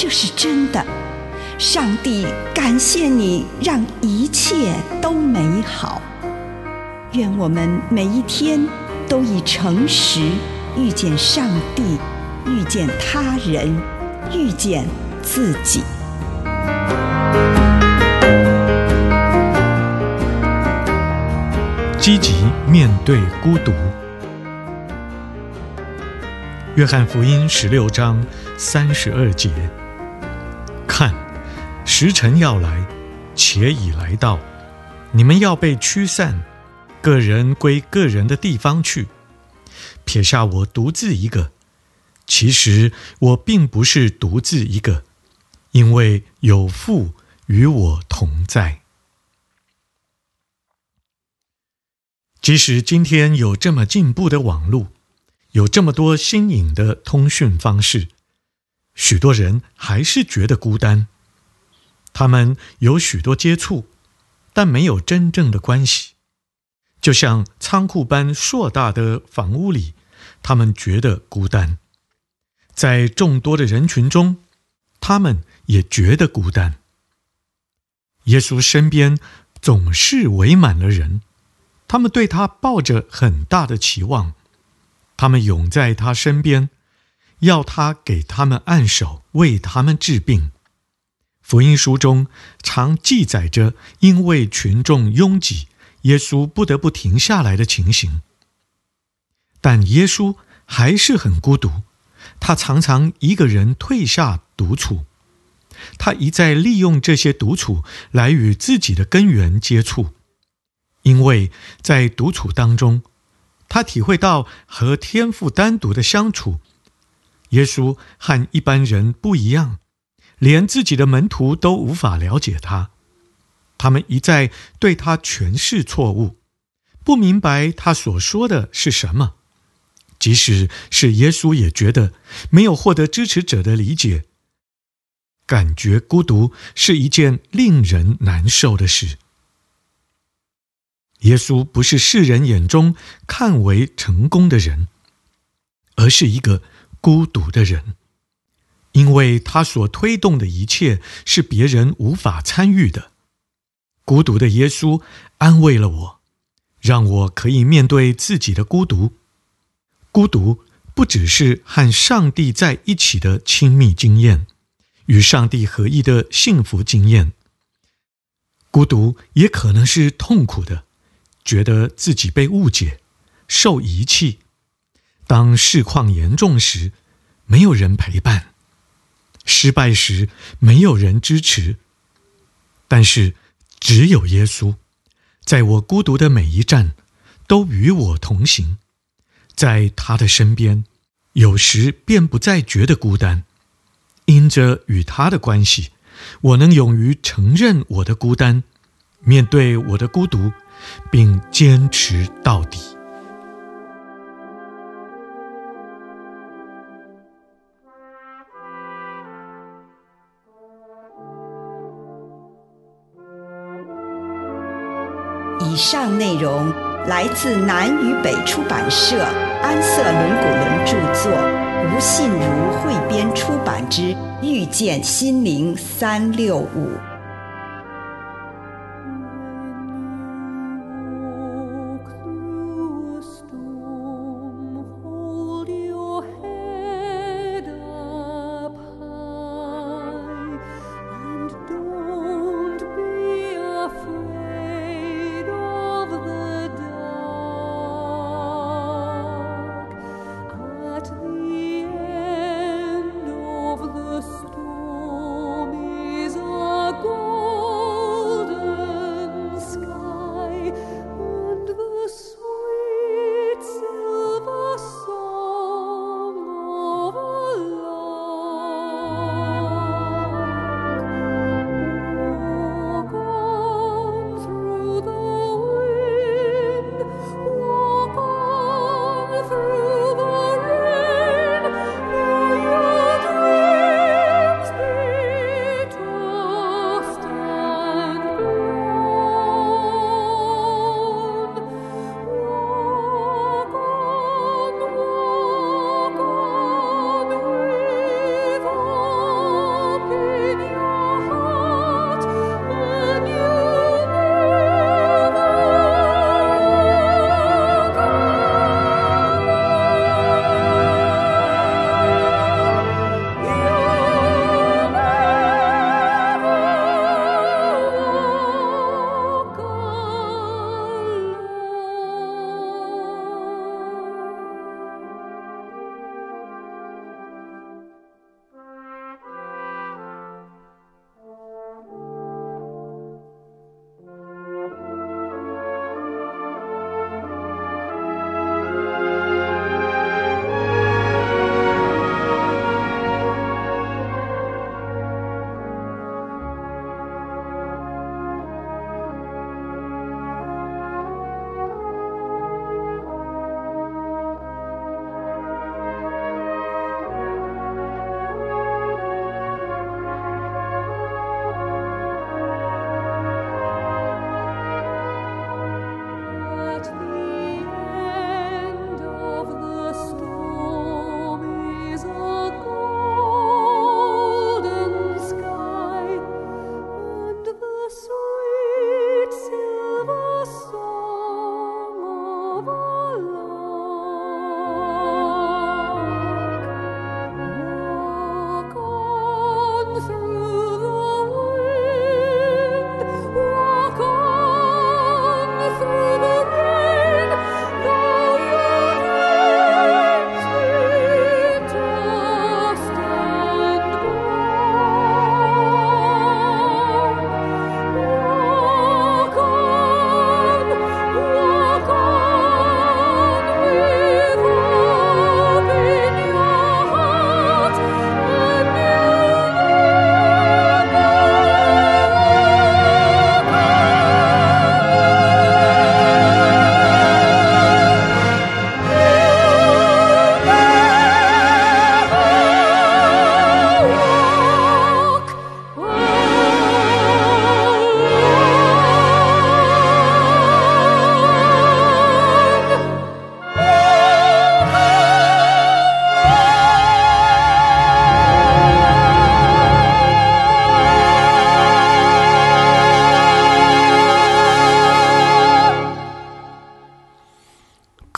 这是真的。上帝感谢你，让一切都美好。愿我们每一天都以诚实遇见上帝，遇见他人，遇见自己。积极面对孤独。约翰福音十六章三十二节：时辰要来，且已来到，你们要被驱散，各人归各人的地方去，撇下我独自一个。其实我并不是独自一个，因为有父与我同在。即使今天有这么进步的网络，有这么多新颖的通讯方式，许多人还是觉得孤单。他们有许多接触，但没有真正的关系。就像仓库般硕大的房屋里，他们觉得孤单。在众多的人群中，他们也觉得孤单。耶稣身边总是围满了人。他们对他抱着很大的期望，他们涌在他身边，要他给他们按手，为他们治病。福音书中常记载着，因为群众拥挤，耶稣不得不停下来的情形。但耶稣还是很孤独，他常常一个人退下独处，他一再利用这些独处来与自己的根源接触。因为在独处当中，他体会到和天父单独的相处。耶稣和一般人不一样，连自己的门徒都无法了解他。他们一再对他诠释错误，不明白他所说的是什么。即使是耶稣也觉得没有获得支持者的理解，感觉孤独是一件令人难受的事。耶稣不是世人眼中看为成功的人，而是一个孤独的人，因为他所推动的一切是别人无法参与的。孤独的耶稣安慰了我，让我可以面对自己的孤独。孤独不只是和上帝在一起的亲密经验，与上帝合一的幸福经验。孤独也可能是痛苦的。觉得自己被误解、受遗弃，当事况严重时，没有人陪伴；失败时，没有人支持。但是，只有耶稣，在我孤独的每一站，都与我同行。在他的身边，有时便不再觉得孤单。因着与他的关系，我能勇于承认我的孤单，面对我的孤独。并坚持到底。上内容来自南与北出版社安瑟伦古伦著作，吴信如汇编出版之《遇见心灵三六五》。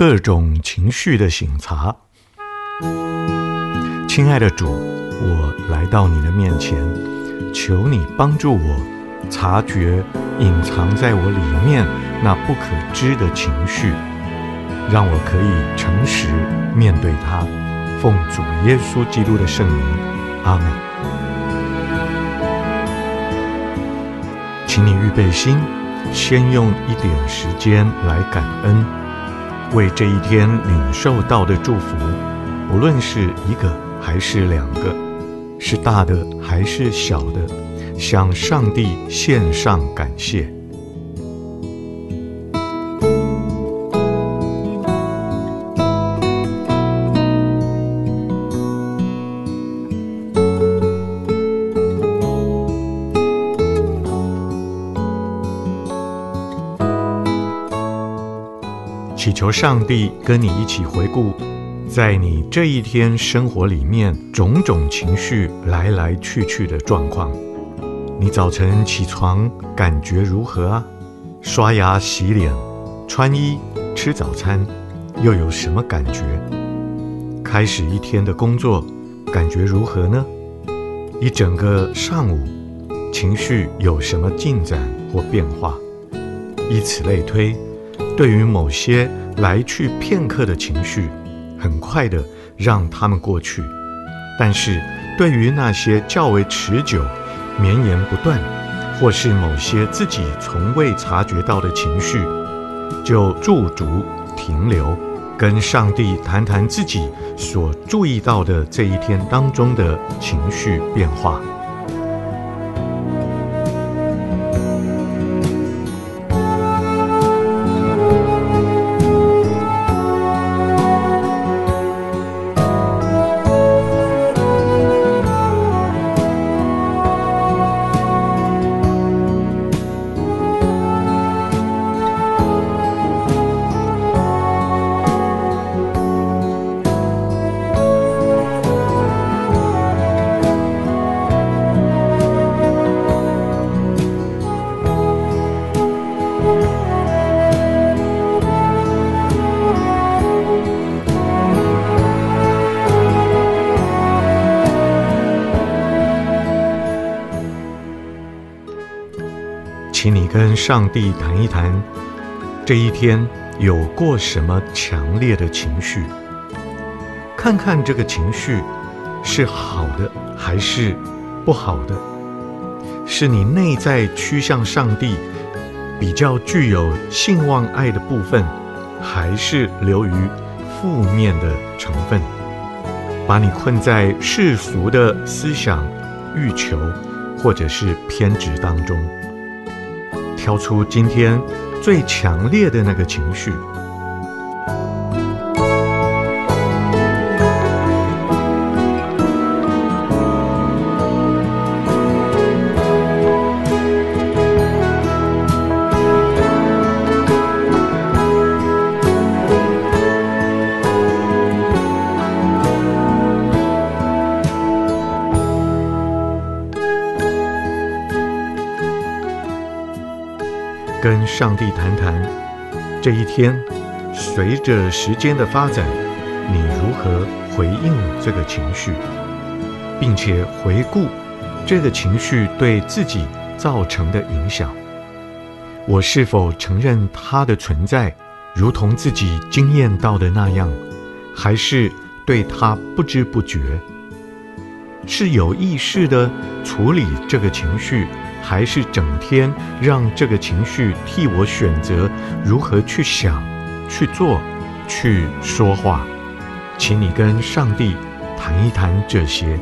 各种情绪的省察。亲爱的主，我来到你的面前，求你帮助我察觉隐藏在我里面那不可知的情绪，让我可以诚实面对它。奉主耶稣基督的圣名，阿门。请你预备心，先用一点时间来感恩，为这一天领受到的祝福，无论是一个还是两个，是大的还是小的，向上帝献上感谢。求上帝跟你一起回顾，在你这一天生活里面种种情绪来来去去的状况。你早晨起床感觉如何啊？刷牙、洗脸、穿衣、吃早餐，又有什么感觉？开始一天的工作，感觉如何呢？一整个上午，情绪有什么进展或变化？以此类推。对于某些来去片刻的情绪，很快的让他们过去；但是，对于那些较为持久、绵延不断，或是某些自己从未察觉到的情绪，就驻足停留，跟上帝谈谈自己所注意到的这一天当中的情绪变化。跟上帝谈一谈，这一天有过什么强烈的情绪？看看这个情绪是好的还是不好的？是你内在趋向上帝比较具有信望爱的部分，还是流于负面的成分，把你困在世俗的思想、欲求或者是偏执当中？挑出今天最强烈的那个情绪。上帝谈谈，这一天，随着时间的发展，你如何回应这个情绪，并且回顾这个情绪对自己造成的影响。我是否承认它的存在，如同自己经验到的那样，还是对它不知不觉？是有意识地处理这个情绪？还是整天让这个情绪替我选择如何去想、去做、去说话，请你跟上帝谈一谈这些。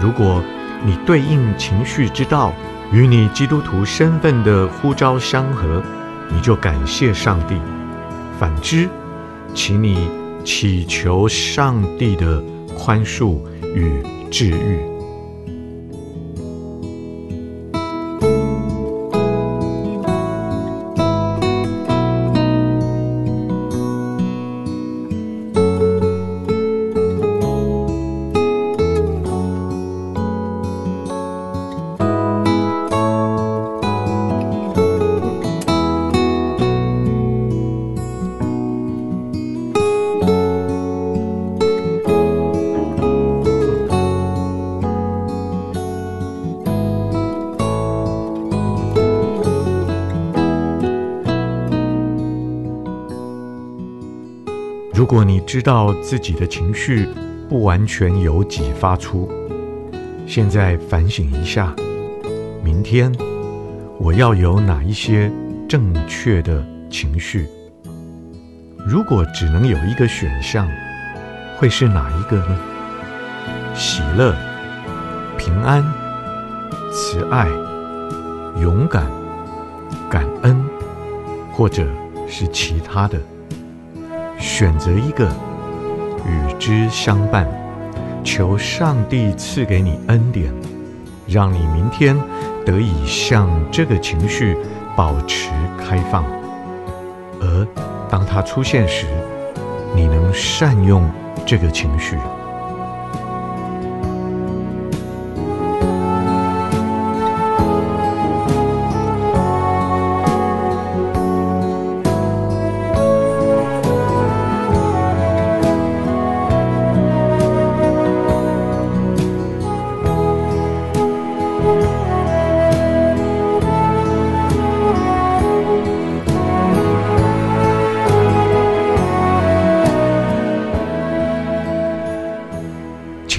如果你对应情绪之道与你基督徒身份的呼召相合，你就感谢上帝；反之，请你祈求上帝的宽恕与治愈。知道自己的情绪不完全由己发出，现在反省一下，明天我要有哪一些正确的情绪？如果只能有一个选项，会是哪一个呢？喜乐、平安、慈爱、勇敢、感恩，或者是其他的？选择一个，与之相伴，求上帝赐给你恩典，让你明天得以向这个情绪保持开放，而当它出现时，你能善用这个情绪。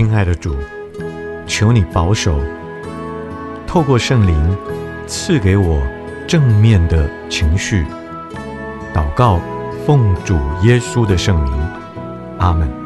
亲爱的主，求你保守，透过圣灵赐给我正面的情绪。祷告，奉主耶稣的圣名，阿门。